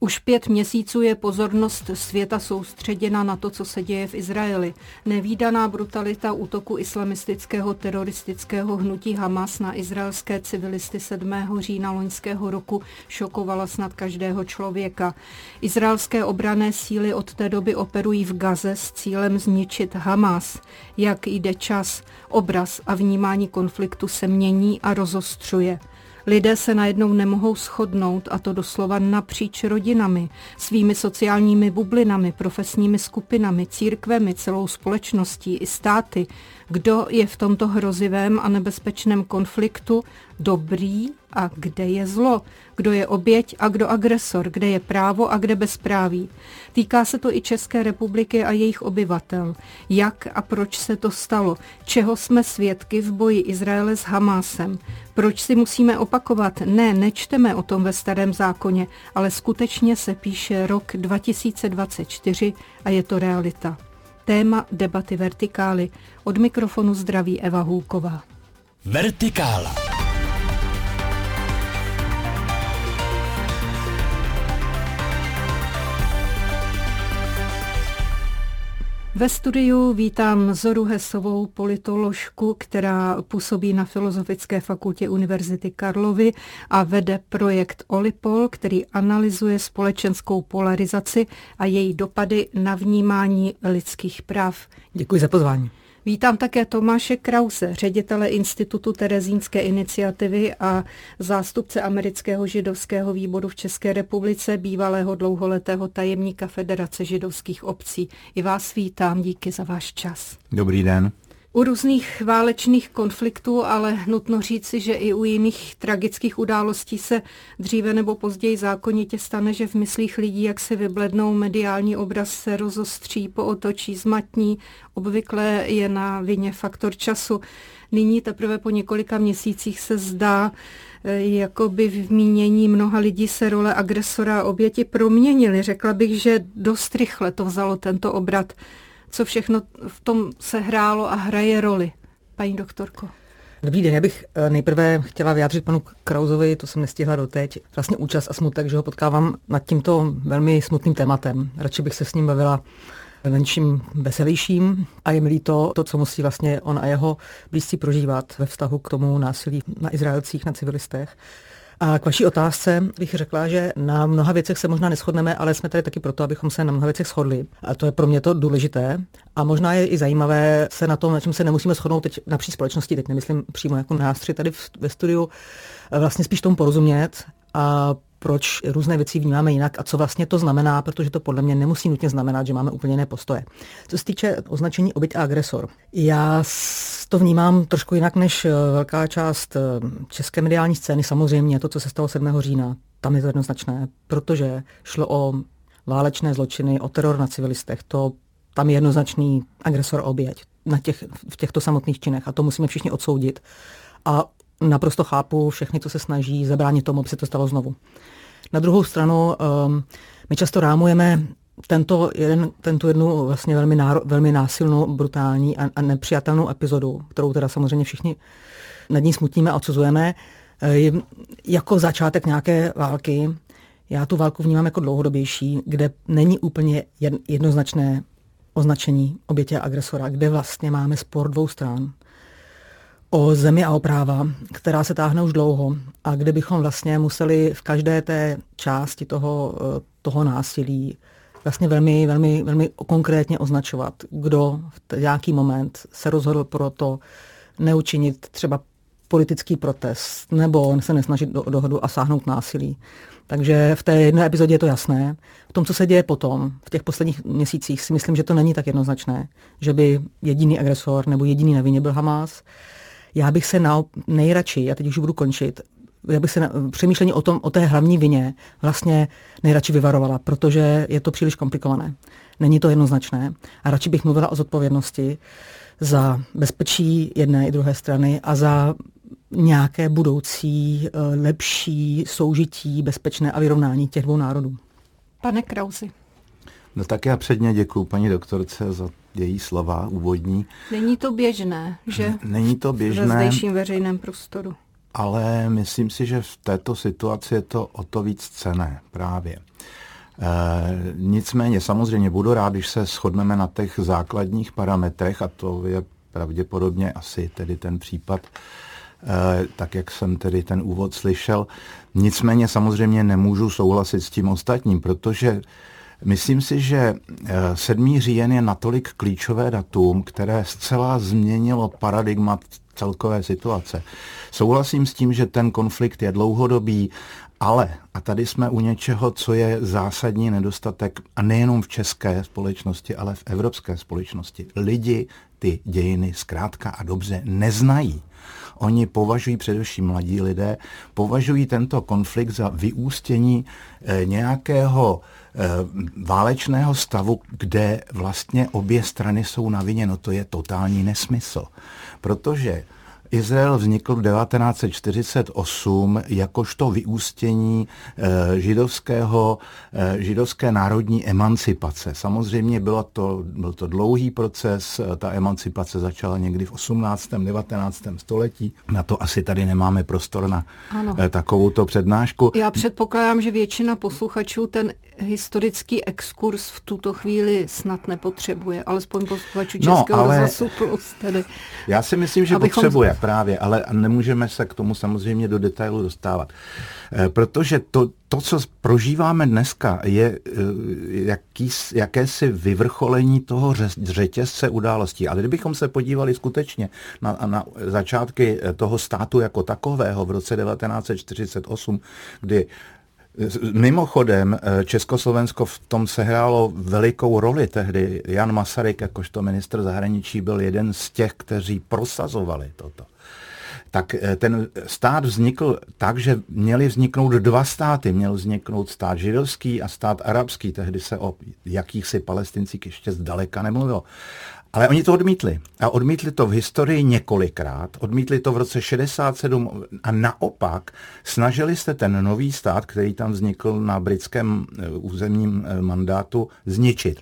Už pět měsíců je pozornost světa soustředěna na to, co se děje v Izraeli. Nevýdaná brutalita útoku islamistického teroristického hnutí Hamas na izraelské civilisty 7. října loňského roku šokovala snad každého člověka. Izraelské obrané síly od té doby operují v Gaze s cílem zničit Hamas. Jak jde čas, obraz a vnímání konfliktu se mění a rozostřuje. Lidé se najednou nemohou shodnout, a to doslova napříč rodinami, svými sociálními bublinami, profesními skupinami, církvemi, celou společností i státy, kdo je v tomto hrozivém a nebezpečném konfliktu dobrý a kde je zlo, kdo je oběť a kdo agresor, kde je právo a kde bezpráví. Týká se to i České republiky a jejich obyvatel. Jak a proč se to stalo? Čeho jsme svědky v boji Izraele s Hamásem? Proč si musíme opakovat? Ne, nečteme o tom ve starém zákoně, ale skutečně se píše rok 2024 a je to realita. Téma debaty Vertikály. Od mikrofonu zdraví Eva Hůková. Vertikála. Ve studiu vítám Zoru Hesovou, politoložku, která působí na Filozofické fakultě Univerzity Karlovy a vede projekt Olipol, který analyzuje společenskou polarizaci a její dopady na vnímání lidských práv. Děkuji za pozvání. Vítám také Tomáše Krause, ředitele Institutu Terezínské iniciativy a zástupce amerického židovského výboru v České republice, bývalého dlouholetého tajemníka Federace židovských obcí. I vás vítám, díky za váš čas. Dobrý den. U různých válečných konfliktů, ale nutno říci, že i u jiných tragických událostí se dříve nebo později zákonitě stane, že v myslích lidí, jak se vyblednou, mediální obraz se rozostří, pootočí, zmatní, obvykle je na vině faktor času. Nyní teprve po několika měsících se zdá, eh, jako by v mínění mnoha lidí se role agresora a oběti proměnily. Řekla bych, že dost rychle to vzalo tento obrat co všechno v tom se hrálo a hraje roli. Paní doktorko. Dobrý den, já bych eh, nejprve chtěla vyjádřit panu Krauzovi, to jsem nestihla doteď, vlastně účast a smutek, že ho potkávám nad tímto velmi smutným tématem. Radši bych se s ním bavila na něčím veselějším a je mi líto to, co musí vlastně on a jeho blízcí prožívat ve vztahu k tomu násilí na Izraelcích, na civilistech. A k vaší otázce bych řekla, že na mnoha věcech se možná neschodneme, ale jsme tady taky proto, abychom se na mnoha věcech shodli. A to je pro mě to důležité. A možná je i zajímavé se na tom, na čem se nemusíme shodnout teď napříč společnosti, teď nemyslím přímo jako nás tři tady v, ve studiu, vlastně spíš tomu porozumět a proč různé věci vnímáme jinak a co vlastně to znamená, protože to podle mě nemusí nutně znamenat, že máme úplně jiné postoje. Co se týče označení oběť a agresor, já to vnímám trošku jinak než eh, velká část eh, české mediální scény. Samozřejmě to, co se stalo 7. října, tam je to jednoznačné, protože šlo o válečné zločiny, o teror na civilistech. To tam je jednoznačný agresor oběť na těch, v těchto samotných činech a to musíme všichni odsoudit. A naprosto chápu všechny, co se snaží zabránit tomu, aby se to stalo znovu. Na druhou stranu, um, my často rámujeme tento jeden, tento jednu vlastně velmi, náro, velmi násilnou, brutální a, a nepřijatelnou epizodu, kterou teda samozřejmě všichni nad ní smutníme a odsuzujeme, je jako začátek nějaké války. Já tu válku vnímám jako dlouhodobější, kde není úplně jednoznačné označení obětě agresora, kde vlastně máme spor dvou stran o zemi a o práva, která se táhne už dlouho a kde bychom vlastně museli v každé té části toho, eh, toho násilí vlastně velmi, velmi, velmi konkrétně označovat, kdo v nějaký moment se rozhodl pro to neučinit třeba politický protest nebo se nesnažit do, dohodu a sáhnout násilí. Takže v té jedné epizodě je to jasné. V tom, co se děje potom, v těch posledních měsících, si myslím, že to není tak jednoznačné, že by jediný agresor nebo jediný nevinně byl Hamas. Já bych se na, nejradši, já teď už budu končit, já bych se na, přemýšlení o, tom, o té hlavní vině vlastně nejradši vyvarovala, protože je to příliš komplikované. Není to jednoznačné a radši bych mluvila o zodpovědnosti za bezpečí jedné i druhé strany a za nějaké budoucí eh, lepší soužití, bezpečné a vyrovnání těch dvou národů. Pane Krausi. No tak já předně děkuji paní doktorce za její slova úvodní. Není to běžné, že? Není to běžné. Ve zdejším veřejném prostoru. Ale myslím si, že v této situaci je to o to víc cené právě. nicméně samozřejmě budu rád, když se shodneme na těch základních parametrech a to je pravděpodobně asi tedy ten případ, e, tak jak jsem tedy ten úvod slyšel. Nicméně samozřejmě nemůžu souhlasit s tím ostatním, protože Myslím si, že 7. Eh, říjen je natolik klíčové datum, které zcela změnilo paradigma celkové situace. Souhlasím s tím, že ten konflikt je dlouhodobý, ale, a tady jsme u něčeho, co je zásadní nedostatek, a nejenom v české společnosti, ale v evropské společnosti. Lidi ty dějiny zkrátka a dobře neznají. Oni považují především mladí lidé, považují tento konflikt za vyústění eh, nějakého eh, válečného stavu, kde vlastně obě strany jsou na vině. No to je totální nesmysl. Protože Izrael vznikl v 1948 jakožto vyústění eh, židovského, eh, židovské národní emancipace. Samozřejmě bylo to, byl to dlouhý proces, eh, ta emancipace začala někdy v 18. 19. století. Na to asi tady nemáme prostor na ano. takovouto přednášku. Já předpokládám, že většina posluchačů ten historický exkurs v tuto chvíli snad nepotřebuje, alespoň posluchačů no, Českého no, ale rozhlasu plus tedy. Já si myslím, že abychom... potřebuje právě, ale nemůžeme se k tomu samozřejmě do detailu dostávat. Eh, protože to, to co prožíváme dneska, je eh, jaký, jakési vyvrcholení toho řetězce událostí. Ale kdybychom se podívali skutečně na, na začátky toho státu jako takového v roce 1948, kdy Mimochodem, Československo v tom sehrálo velikou roli tehdy. Jan Masaryk, jakožto ministr zahraničí, byl jeden z těch, kteří prosazovali toto tak eh, ten stát vznikl tak, že měly vzniknout dva státy. Měl vzniknout stát židovský a stát arabský. Tehdy se o jakýchsi palestincích ještě zdaleka nemluvilo. Ale oni to odmítli. A odmítli to v historii několikrát. Odmítli to v roce 67 a naopak snažili se ten nový stát, který tam vznikl na britském eh, územním eh, mandátu, zničit.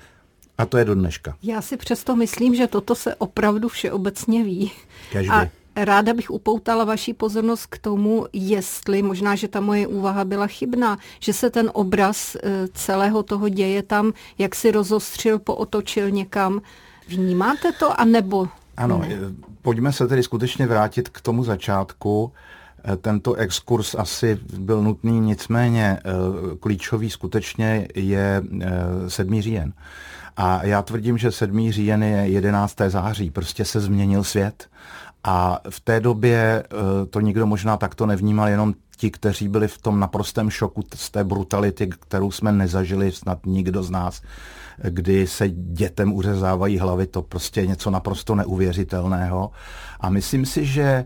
A to je do dneška. Já si přesto myslím, že toto se opravdu všeobecně ví. Každý. A Ráda bych upoutala vaši pozornost k tomu, jestli, možná, že ta moje úvaha byla chybná, že se ten obraz eh, celého toho děje tam, jak si rozostřil, pootočil někam. Vnímáte to, anebo Ano, ne? pojďme se tedy skutečně vrátit k tomu začátku. Eh, tento exkurs asi byl nutný, nicméně eh, klíčový skutečně je 7. říjen. A já tvrdím, že 7. říjen je 11. září. Prostě se změnil svět. A v té době eh, to nikdo možná takto nevnímal, jenom ti, kteří byli v tom naprostém šoku z té brutality, kterou jsme nezažili snad nikdo z nás, kdy se dětem uřezávají hlavy, to prostě je něco naprosto neuvěřitelného. A myslím si, že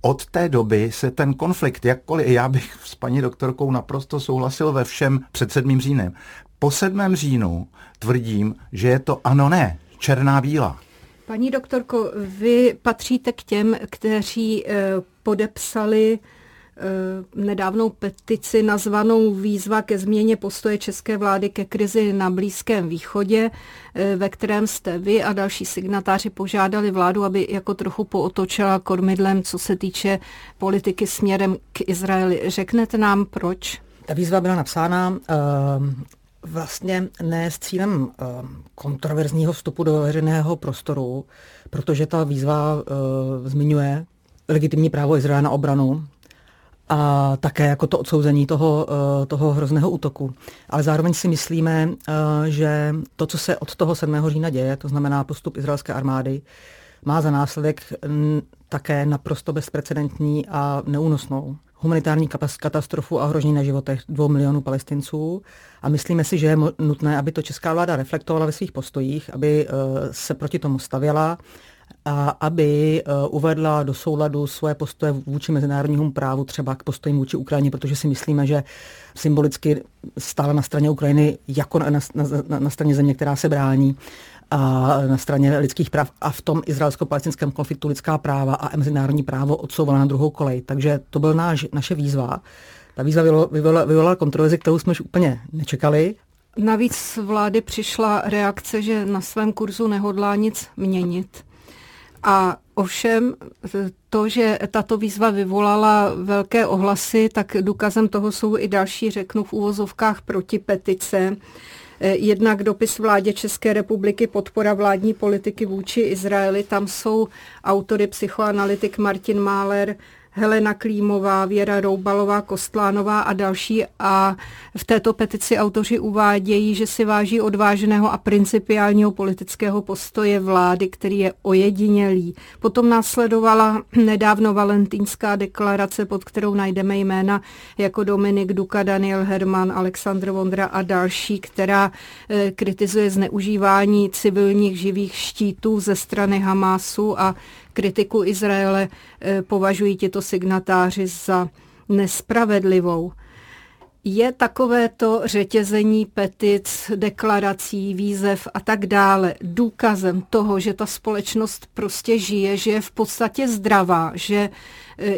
od té doby se ten konflikt, jakkoliv já bych s paní doktorkou naprosto souhlasil ve všem před 7. říjnem. Po 7. říjnu tvrdím, že je to ano ne, černá bílá. Paní doktorko, vy patříte k těm, kteří eh, podepsali nedávnou petici nazvanou Výzva ke změně postoje české vlády ke krizi na Blízkém východě, eh, ve kterém jste vy a další signatáři požádali vládu, aby jako trochu pootočila kormidlem, co se týče politiky směrem k Izraeli. Řeknete nám proč? Ta výzva byla napsána uh, vlastně ne s cílem kontroverzního vstupu do veřejného prostoru, protože ta výzva zmiňuje legitimní právo Izraela na obranu a také jako to odsouzení toho, uh, toho hrozného útoku. Ale zároveň si myslíme, uh, že to, co se od toho 7. října děje, to znamená postup izraelské armády, má za následek také naprosto bezprecedentní a neúnosnou humanitární katastrofu a ohrožení na životech dvou milionů palestinců. A myslíme si, že je nutné, aby to česká vláda reflektovala ve svých postojích, aby eh, se proti tomu stavěla a aby eh, uvedla do souladu svoje postoje vůči mezinárodnímu právu, třeba k postojím vůči Ukrajině, protože si myslíme, že symbolicky stála na straně Ukrajiny jako na, na, na, na straně země, která se brání a na straně lidských práv a v tom izraelsko-palestinském konfliktu lidská práva a mezinárodní právo odsouvala na druhou kolej. Takže to byl náš, naše výzva. Ta výzva vyvolala, vyvolala kontroverzi, kterou jsme už úplně nečekali. Navíc z vlády přišla reakce, že na svém kurzu nehodlá nic měnit. A Ovšem to, že tato výzva vyvolala velké ohlasy, tak důkazem toho jsou i další, řeknu v úvozovkách, protipetice. Jednak dopis vládě České republiky podpora vládní politiky vůči Izraeli. Tam jsou autory psychoanalytik Martin Máler, Helena Klímová, Věra Roubalová, Kostlánová a další a v této petici autoři uvádějí, že si váží odvážného a principiálního politického postoje vlády, který je ojedinělý. Potom následovala nedávno valentínská deklarace, pod kterou najdeme jména jako Dominik Duka, Daniel Herman, Aleksandr Vondra a další, která eh, kritizuje zneužívání civilních živých štítů ze strany Hamásu a kritiku Izraele eh, považují tito signatáři za nespravedlivou. Je takovéto řetězení petic, deklarací, výzev a tak dále důkazem toho, že ta společnost prostě žije, že je v podstatě zdravá, že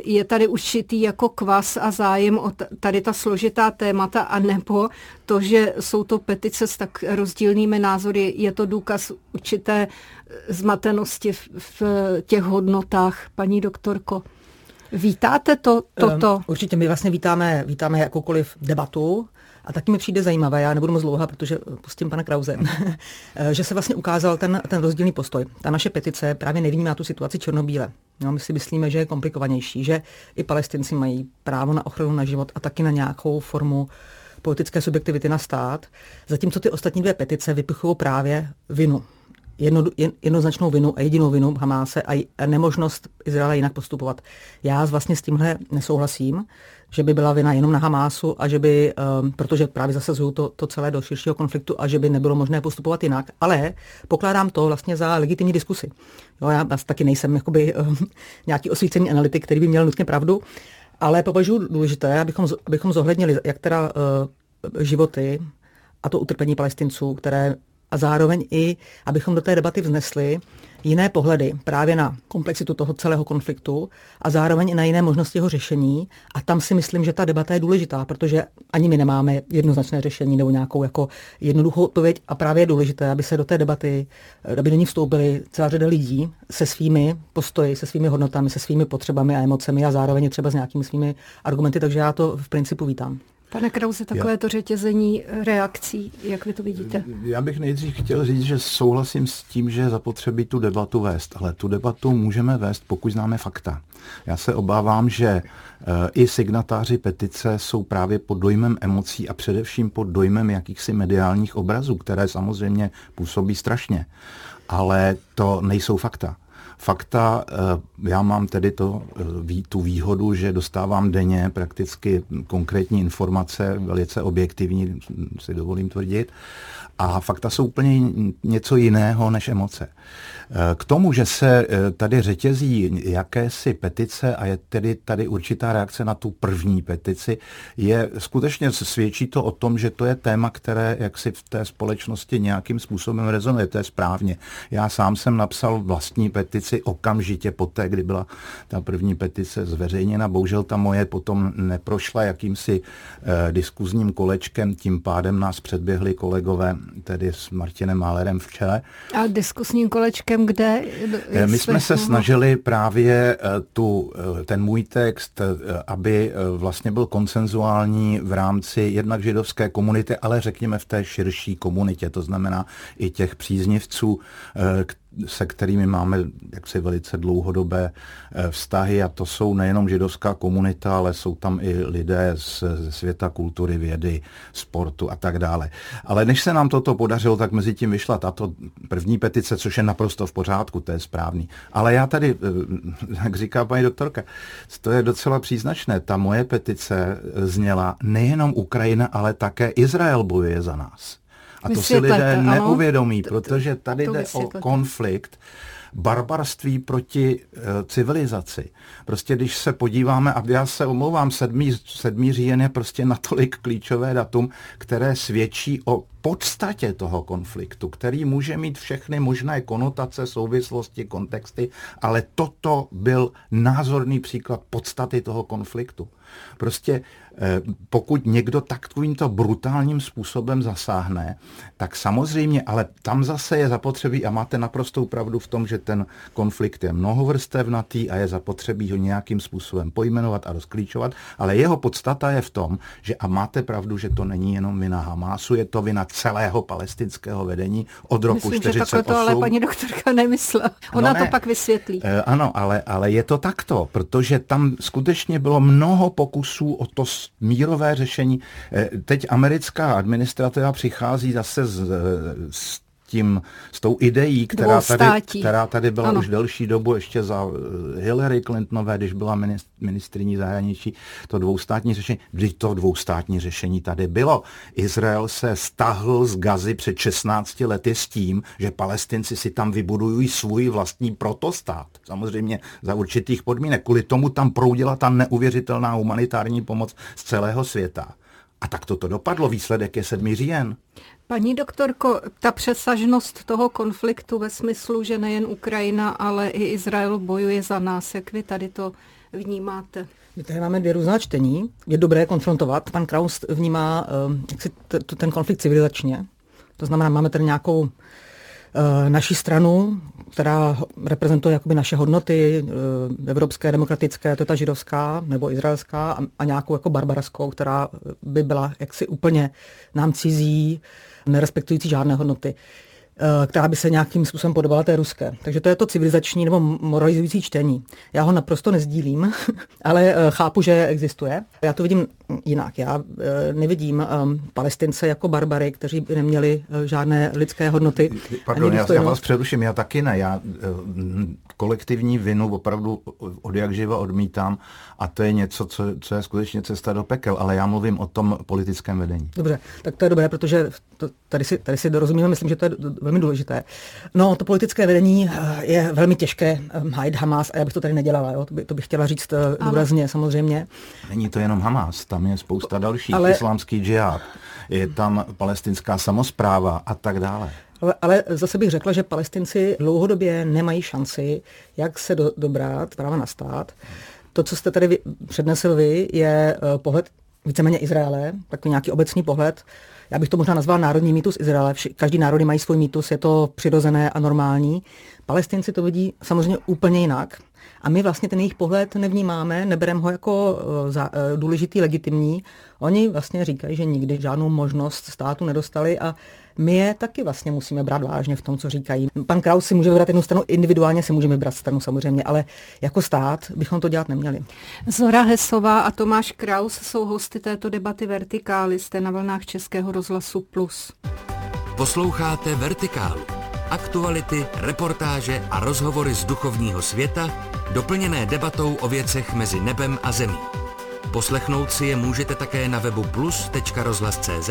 je tady určitý jako kvas a zájem o tady ta složitá témata a nebo to, že jsou to petice s tak rozdílnými názory, je to důkaz určité zmatenosti v, v těch hodnotách, paní doktorko. Vítáte to, toto? Um, určitě, my vlastně vítáme, vítáme jakoukoliv debatu, a taky mi přijde zajímavé, já nebudu moc dlouhá, protože pustím pana Krause, že se vlastně ukázal ten, ten rozdílný postoj. Ta naše petice právě nevnímá tu situaci černobíle. No, my si myslíme, že je komplikovanější, že i palestinci mají právo na ochranu na život a taky na nějakou formu politické subjektivity na stát, zatímco ty ostatní dvě petice vypichují právě vinu jedno, jednoznačnou vinu a jedinou vinu Hamáse a nemožnost Izraela jinak postupovat. Já vlastně s tímhle nesouhlasím, že by byla vina jenom na Hamásu a že by, um, protože právě zasazují to, to celé do širšího konfliktu a že by nebylo možné postupovat jinak, ale pokládám to vlastně za legitimní diskusi. Jo, já taky nejsem jakoby, um, nějaký osvícený analytik, který by měl nutně pravdu, ale považuji důležité, abychom, abychom zohlednili jak teda uh, životy a to utrpení palestinců, které a zároveň i, abychom do té debaty vznesli jiné pohledy právě na komplexitu toho celého konfliktu a zároveň i na jiné možnosti jeho řešení. A tam si myslím, že ta debata je důležitá, protože ani my nemáme jednoznačné řešení nebo nějakou jako jednoduchou odpověď a právě je důležité, aby se do té debaty, aby do ní vstoupili celá řada lidí se svými postoji, se svými hodnotami, se svými potřebami a emocemi a zároveň třeba s nějakými svými argumenty, takže já to v principu vítám. Pane Krause, takové to řetězení reakcí, jak vy to vidíte? Já bych nejdřív chtěl říct, že souhlasím s tím, že zapotřebí tu debatu vést, ale tu debatu můžeme vést, pokud známe fakta. Já se obávám, že eh, i signatáři petice jsou právě pod dojmem emocí a především pod dojmem jakýchsi mediálních obrazů, které samozřejmě působí strašně. Ale to nejsou fakta. Fakta, eh, já mám tedy to, eh, tu výhodu, že dostávám denně prakticky konkrétní informace, velice objektivní, si dovolím tvrdit, a fakta jsou úplně něco jiného než emoce. K tomu, že se eh, tady řetězí jakési petice a je tedy tady určitá reakce na tu první petici, je skutečně svědčí to o tom, že to je téma, které jaksi v té společnosti nějakým způsobem rezonuje. To je správně. Já sám jsem napsal vlastní petici okamžitě poté, kdy byla ta první petice zveřejněna. Bohužel ta moje potom neprošla jakýmsi eh, diskuzním kolečkem, tím pádem nás předběhli kolegové, tedy s Martinem Málerem v čele. A diskuzním kolečkem kde? Eh, my jsme se snažili právě eh, tu, ten můj text, aby vlastně byl konsenzuální v rámci jednak židovské komunity, ale řekněme v té širší komunitě, to znamená i těch příznivců, se kterými máme jaksi velice dlouhodobé eh, vztahy a to jsou nejenom židovská komunita, ale jsou tam i lidé z, světa kultury, vědy, sportu a tak dále. Ale než se nám toto podařilo, tak mezi tím vyšla tato první petice, což je naprosto v pořádku, to je správný. Ale já tady, eh, jak říká paní doktorka, to je docela příznačné. Ta moje petice zněla nejenom Ukrajina, ale také Izrael bojuje za nás. A to si lidé ano. neuvědomí, protože tady jde o konflikt barbarství proti uh, civilizaci. Prostě když se podíváme, a já se omlouvám, 7. 7. říjen je prostě natolik klíčové datum, které svědčí o podstatě toho konfliktu, který může mít všechny možné konotace, souvislosti, kontexty, ale toto byl názorný příklad podstaty toho konfliktu. Prostě eh, pokud někdo takovýmto brutálním způsobem zasáhne, tak samozřejmě, ale tam zase je zapotřebí, a máte naprostou pravdu v tom, že ten konflikt je mnohovrstevnatý a je zapotřebí ho nějakým způsobem pojmenovat a rozklíčovat, ale jeho podstata je v tom, že a máte pravdu, že to není jenom vina Hamásu, je to vina celého palestinského vedení od roku Myslím, 48. že to ale paní doktorka nemyslela. Ona no ne, to pak vysvětlí. Eh, ano, ale, ale je to takto, protože tam skutečně bylo mnoho pokusů o to mírové řešení. Eh, teď americká administrativa přichází zase z, z tím, s tou ideí, která tady, která tady byla ano. už delší dobu, ještě za eh, Hillary Clintonové, když byla ministriní zahraničí, to dvoustátní řešení, když to dvoustátní řešení tady bylo. Izrael se stahl z Gazy před 16 lety s tím, že palestinci si tam vybudují svůj vlastní protostát. Samozřejmě za určitých podmínek. Kvůli tomu tam proudila ta neuvěřitelná humanitární pomoc z celého světa. A tak toto dopadlo. Výsledek je 7. říjen. Paní doktorko, ta přesažnost toho konfliktu ve smyslu, že nejen Ukrajina, ale i Izrael bojuje za nás, jak vy tady to vnímáte? My tady máme dvě různá čtení. Je dobré konfrontovat. Pan Kraus vnímá uh, jak si ten konflikt civilizačně. To znamená, máme tady nějakou uh, naší stranu, která reprezentuje jakoby naše hodnoty, uh, evropské, demokratické, to je ta židovská nebo izraelská, a, nějakou jako barbarskou, která by byla jaksi úplně nám cizí, nerespektující žádné hodnoty. eh, která by se nějakým způsobem podobala té ruské. Takže to je to civilizační nebo moralizující čtení. Já ho naprosto nezdílím, ale eh, chápu, že existuje. Já to vidím jinak. Já eh, nevidím palestince jako barbary, kteří by neměli žádné lidské hodnoty. Pardon, já, já vás přeruším, já taky ne. Já kolektivní vinu opravdu od jak živa odmítám a to je něco, co, co je skutečně cesta do pekel, ale já mluvím o tom politickém vedení. Dobře, tak to je dobré, protože to, tady, si, tady si dorozumíme, myslím, že to je velmi důležité. No, to politické vedení eh, je velmi těžké eh, hájit Hamas a já bych to tady nedělala, jo? To, by, to bych chtěla říct eh, ano. důrazně, samozřejmě. Není to jenom Hamas, tam je spousta dalších, ale... islámský džihad, je tam palestinská samozpráva a tak dále. Ale, ale zase bych řekla, že palestinci dlouhodobě nemají šanci, jak se do, dobrát práva na stát. To, co jste tady přednesl vy, je uh, pohled víceméně Izraele, takový nějaký obecný pohled. Já bych to možná nazval národní mýtus Izraele. Každý národy mají svůj mýtus, je to přirozené a normální. Palestinci to vidí samozřejmě úplně jinak. A my vlastně ten jejich pohled nevnímáme, nebereme ho jako uh, za, uh, důležitý, legitimní. Oni vlastně říkají, že nikdy žádnou možnost státu nedostali a my je taky vlastně musíme brát vážně v tom, co říkají. Pan Kraus si může vybrat jednu stranu, individuálně si můžeme vybrat stranu samozřejmě, ale jako stát bychom to dělat neměli. Zora Hesová a Tomáš Kraus jsou hosty této debaty Vertikály, jste na vlnách Českého rozhlasu Plus. Posloucháte Vertikálu. Aktuality, reportáže a rozhovory z duchovního světa, doplněné debatou o věcech mezi nebem a zemí. Poslechnout si je můžete také na webu plus.rozhlas.cz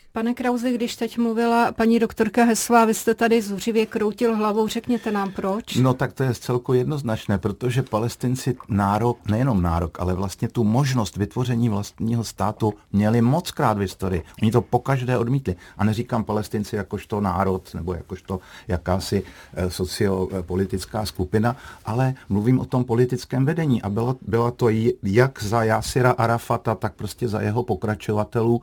Pane Krauze, když teď mluvila paní doktorka Hesová, vy jste tady zuřivě kroutil hlavou, řekněte nám proč. No tak to je celko jednoznačné, protože palestinci nárok, nejenom nárok, ale vlastně tu možnost vytvoření vlastního státu měli moc krát v historii. Oni to pokaždé odmítli. A neříkám palestinci jakožto národ nebo jakožto jakási eh, sociopolitická skupina, ale mluvím o tom politickém vedení. A bylo, byla to jak za Jasira Arafata, tak prostě za jeho pokračovatelů.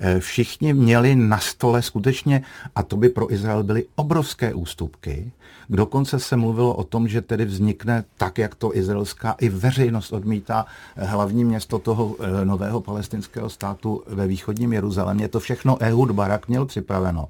Eh, všichni měli na stole skutečně, a to by pro Izrael byly obrovské ústupky. Dokonce se mluvilo o tom, že tedy vznikne tak, jak to izraelská i veřejnost odmítá hlavní město toho eh, nového palestinského státu ve východním Jeruzalémě. To všechno Ehud Barak měl připraveno.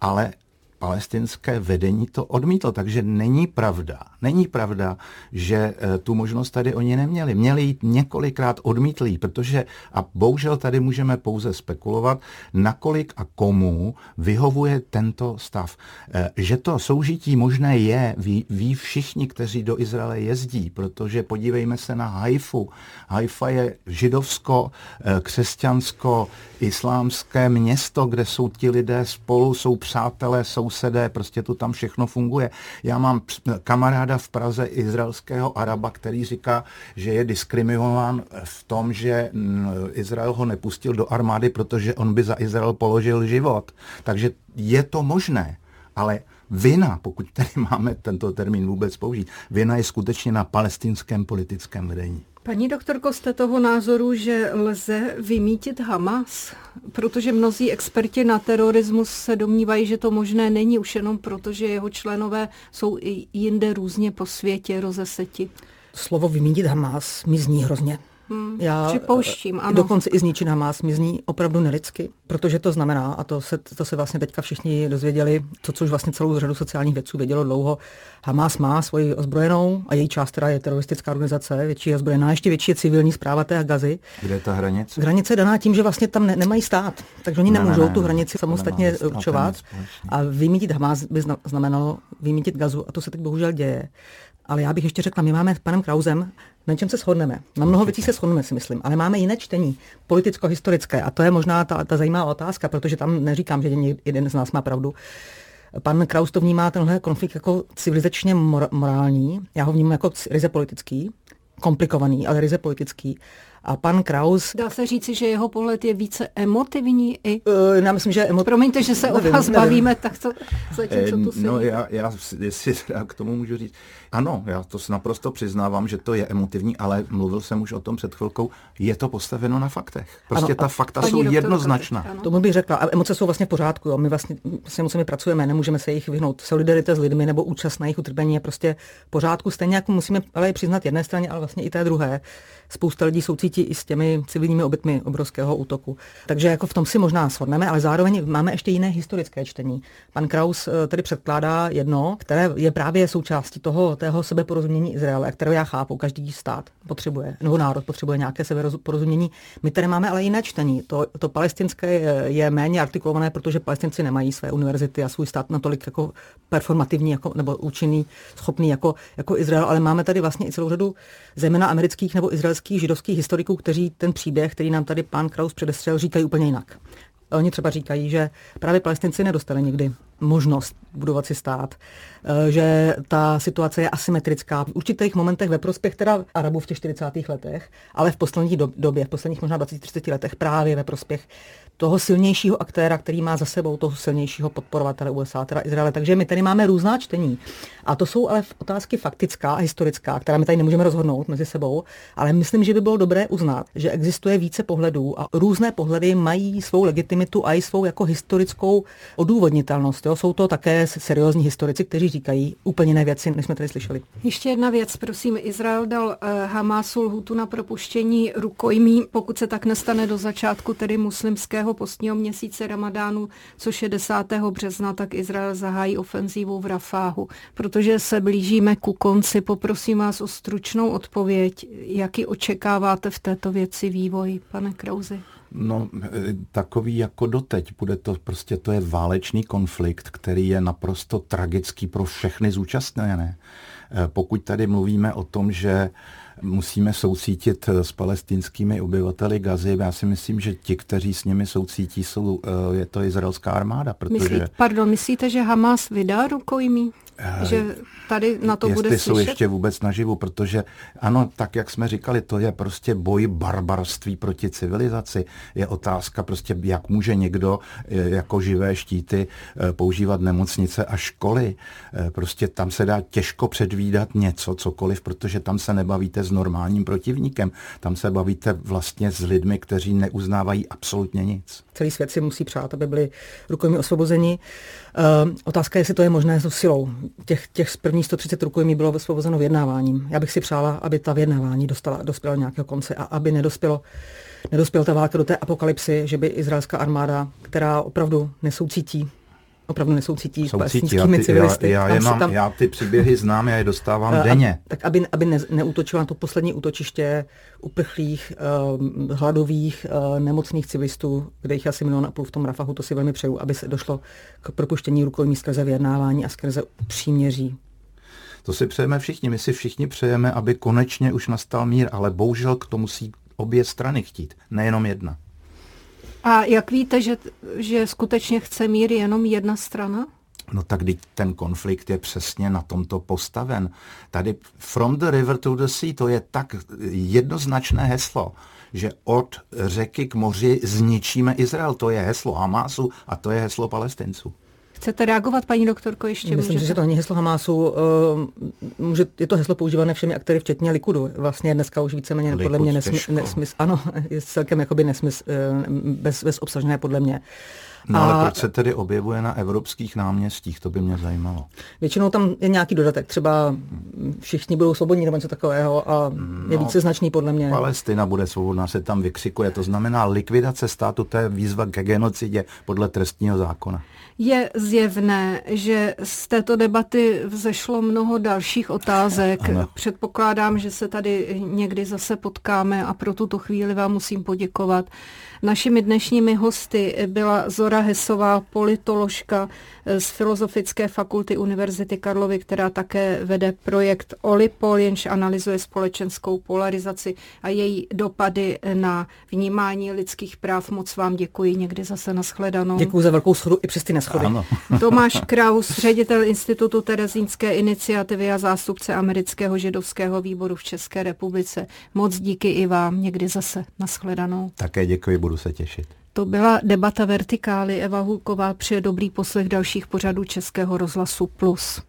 Ale palestinské vedení to odmítlo, takže není pravda, není pravda, že eh, tu možnost tady oni neměli. Měli jít několikrát odmítlí, protože, a bohužel tady můžeme pouze spekulovat, nakolik a komu vyhovuje tento stav. Eh, že to soužití možné je, ví, ví všichni, kteří do Izraele jezdí, protože podívejme se na Haifu. Haifa je židovsko, eh, křesťansko, islámské město, kde jsou ti lidé spolu, jsou přátelé, sousedé, prostě to tam všechno funguje. Já mám kamaráda v Praze, izraelského Araba, který říká, že je diskriminován v tom, že Izrael ho nepustil do armády, protože on by za Izrael položil život. Takže je to možné, ale vina, pokud tady máme tento termín vůbec použít, vina je skutečně na palestinském politickém vedení. Paní doktorko, jste toho názoru, že lze vymítit Hamas? Protože mnozí experti na terorismus se domnívají, že to možné není už jenom proto, že jeho členové jsou i jinde různě po světě rozeseti. Slovo vymítit Hamas mi zní hrozně. Hmm, Já připouštím, ano. Dokonce i zničit Hamas mi zní opravdu nelidsky, protože to znamená, a to se, to se vlastně teďka všichni dozvěděli, to, co už vlastně celou řadu sociálních vědců vědělo dlouho, Hamas má svoji ozbrojenou a její část teda je teroristická organizace, větší je ozbrojená, ještě větší je civilní zpráva té gazy. Kde je ta hranice? Hranice je daná tím, že vlastně tam ne, nemají stát, takže oni ne, nemůžou ne, ne, tu hranici samostatně určovat. A vymítit Hamas by znamenalo vymítit gazu a to se teď bohužel děje. Ale já bych ještě řekla, my máme s panem Krausem, na čem se shodneme. Na mnoho věcí se shodneme, si myslím, ale máme jiné čtení, politicko-historické. A to je možná ta, ta zajímavá otázka, protože tam neříkám, že jeden z nás má pravdu. Pan Kraus to vnímá tenhle konflikt jako civilizačně mor- morální, já ho vnímám jako ryze politický, komplikovaný, ale ryze politický. A pan Kraus... Dá se říci, že jeho pohled je více emotivní i... Uh, já myslím, že emo... Promiňte, že se nevím, o vás nevím. bavíme, tak to zatím, co tu eh, No já, já, jestli já k tomu můžu říct, ano, já to naprosto přiznávám, že to je emotivní, ale mluvil jsem už o tom před chvilkou, je to postaveno na faktech. Prostě ano, ta fakta jsou jednoznačná. Ano. Tomu bych řekla, a emoce jsou vlastně v pořádku, jo. my vlastně s emocemi pracujeme, nemůžeme se jich vyhnout. Solidarita s lidmi nebo účast na jejich utrpení je prostě v pořádku, stejně jako musíme ale přiznat jedné straně, ale vlastně i té druhé. Spousta lidí soucítí i s těmi civilními obětmi obrovského útoku. Takže jako v tom si možná shodneme, ale zároveň máme ještě jiné historické čtení. Pan Kraus eh, tedy předkládá jedno, které je právě součástí toho tého sebeporozumění Izraele, které já chápu, každý stát potřebuje, nebo národ potřebuje nějaké sebeporozumění. My tady máme ale jiné čtení. To, to palestinské je, je méně artikulované, protože palestinci nemají své univerzity a svůj stát natolik jako performativní jako, nebo účinný, schopný jako, jako Izrael, ale máme tady vlastně i celou řadu zejména amerických nebo izraelských židovských historiků, kteří ten příběh, který nám tady pan Kraus předestřel, říkají úplně jinak. Oni třeba říkají, že právě palestinci nedostali nikdy možnost budovat si stát, eh, že ta situace je asymetrická v určitých momentech ve prospěch teda Arabů v těch 40. letech, ale v poslední době, v posledních možná 20-30 letech právě ve prospěch toho silnějšího aktéra, který má za sebou toho silnějšího podporovatele USA, teda Izraele. Takže my tady máme různá čtení. A to jsou ale otázky faktická a historická, která my tady nemůžeme rozhodnout mezi sebou, ale myslím, že by bylo dobré uznat, že existuje více pohledů a různé pohledy mají svou legitimitu a i svou jako historickou odůvodnitelnost. Jo? Jsou to také seriózní historici, kteří říkají úplně jiné věci, než jsme tady slyšeli. Ještě jedna věc, prosím. Izrael dal uh, Hamásu lhutu na propuštění rukojmí, pokud se tak nestane do začátku tedy muslimského postního měsíce Ramadánu, což je 10. března, tak Izrael zahájí ofenzívu v Rafáhu. Protože se blížíme ku konci, poprosím vás o stručnou odpověď. Jaký očekáváte v této věci vývoj, pane Krauzi? No, takový jako doteď. Bude to prostě, to je válečný konflikt, který je naprosto tragický pro všechny zúčastněné. Eh, pokud tady mluvíme o tom, že musíme soucítit s palestinskými obyvateli Gazy. Já si myslím, že ti, kteří s nimi soucítí, jsou, je to izraelská armáda. Protože... Myslí, pardon, myslíte, že Hamas vydá rukojmí? Že tady na to Jestli bude jsou ještě vůbec naživu, protože ano, tak jak jsme říkali, to je prostě boj barbarství proti civilizaci. Je otázka prostě, jak může někdo eh, jako živé štíty eh, používat nemocnice a školy. Eh, prostě tam se dá těžko předvídat něco, cokoliv, protože tam se nebavíte s normálním protivníkem. Tam se bavíte vlastně s lidmi, kteří neuznávají absolutně nic. Celý svět si musí přát, aby byli rukojmi osvobozeni. Uh, otázka je, jestli to je možné s silou. Těch, těch prvních 130 rukojmí bylo vysvobozeno vyjednáváním. Já bych si přála, aby ta vyjednávání dostala, dospěla nějakého konce a aby nedospělo, nedospěla ta válka do té apokalypsy, že by izraelská armáda, která opravdu nesoucítí opravdu nesoucítí s palestinskými civilisty. Já, já, jenom, tam, já ty příběhy znám, já je dostávám a, denně. Tak aby, aby ne, neutočila na to poslední útočiště uprchlých, uh, hladových, uh, nemocných civilistů, kde jich asi milion a půl v tom Rafahu, to si velmi přeju, aby se došlo k propuštění rukojmí skrze vyjednávání a skrze příměří. To si přejeme všichni. My si všichni přejeme, aby konečně už nastal mír, ale bohužel k tomu musí obě strany chtít, nejenom jedna. A jak víte, že, že skutečně chce mír jenom jedna strana? No tak ten konflikt je přesně na tomto postaven. Tady from the river to the sea, to je tak jednoznačné heslo, že od řeky k moři zničíme Izrael. To je heslo Hamásu a to je heslo palestinců. Chcete reagovat, paní doktorko, ještě Myslím můžete? že to není heslo Hamásu. Uh, může, je to heslo používané všemi aktéry, včetně Likudu. Vlastně dneska už víceméně Likud, podle mě nesmysl. těžko. Nesmysl, ano, je celkem jakoby nesmysl, uh, bez, bez obsažné podle mě. No ale proč se tedy objevuje na evropských náměstích, to by mě zajímalo. Většinou tam je nějaký dodatek, třeba všichni budou svobodní nebo něco takového a je No, více značný podle mě. Palestina bude svobodná, se tam vykřikuje. To znamená likvidace státu, to je výzva ke genocidě podle trestního zákona. Je zjevné, že z této debaty vzešlo mnoho dalších otázek. Ano. Předpokládám, že se tady někdy zase potkáme a pro tuto chvíli vám musím poděkovat. Našimi dnešními hosty byla Zora Hesová, politoložka z Filozofické fakulty Univerzity Karlovy, která také vede projekt Olipol, jenž analyzuje společenskou polarizaci a její dopady na vnímání lidských práv. Moc vám děkuji, někdy zase nashledanou. Děkuji za velkou schodu i přes ty neschody. Ano. Tomáš Kraus, ředitel Institutu Terezínské iniciativy a zástupce amerického židovského výboru v České republice. Moc díky i vám, někdy zase nashledanou. Také děkuji, budu se těšit. To byla debata Vertikály. Eva Hulková přeje dobrý poslech dalších pořadů Českého rozhlasu Plus.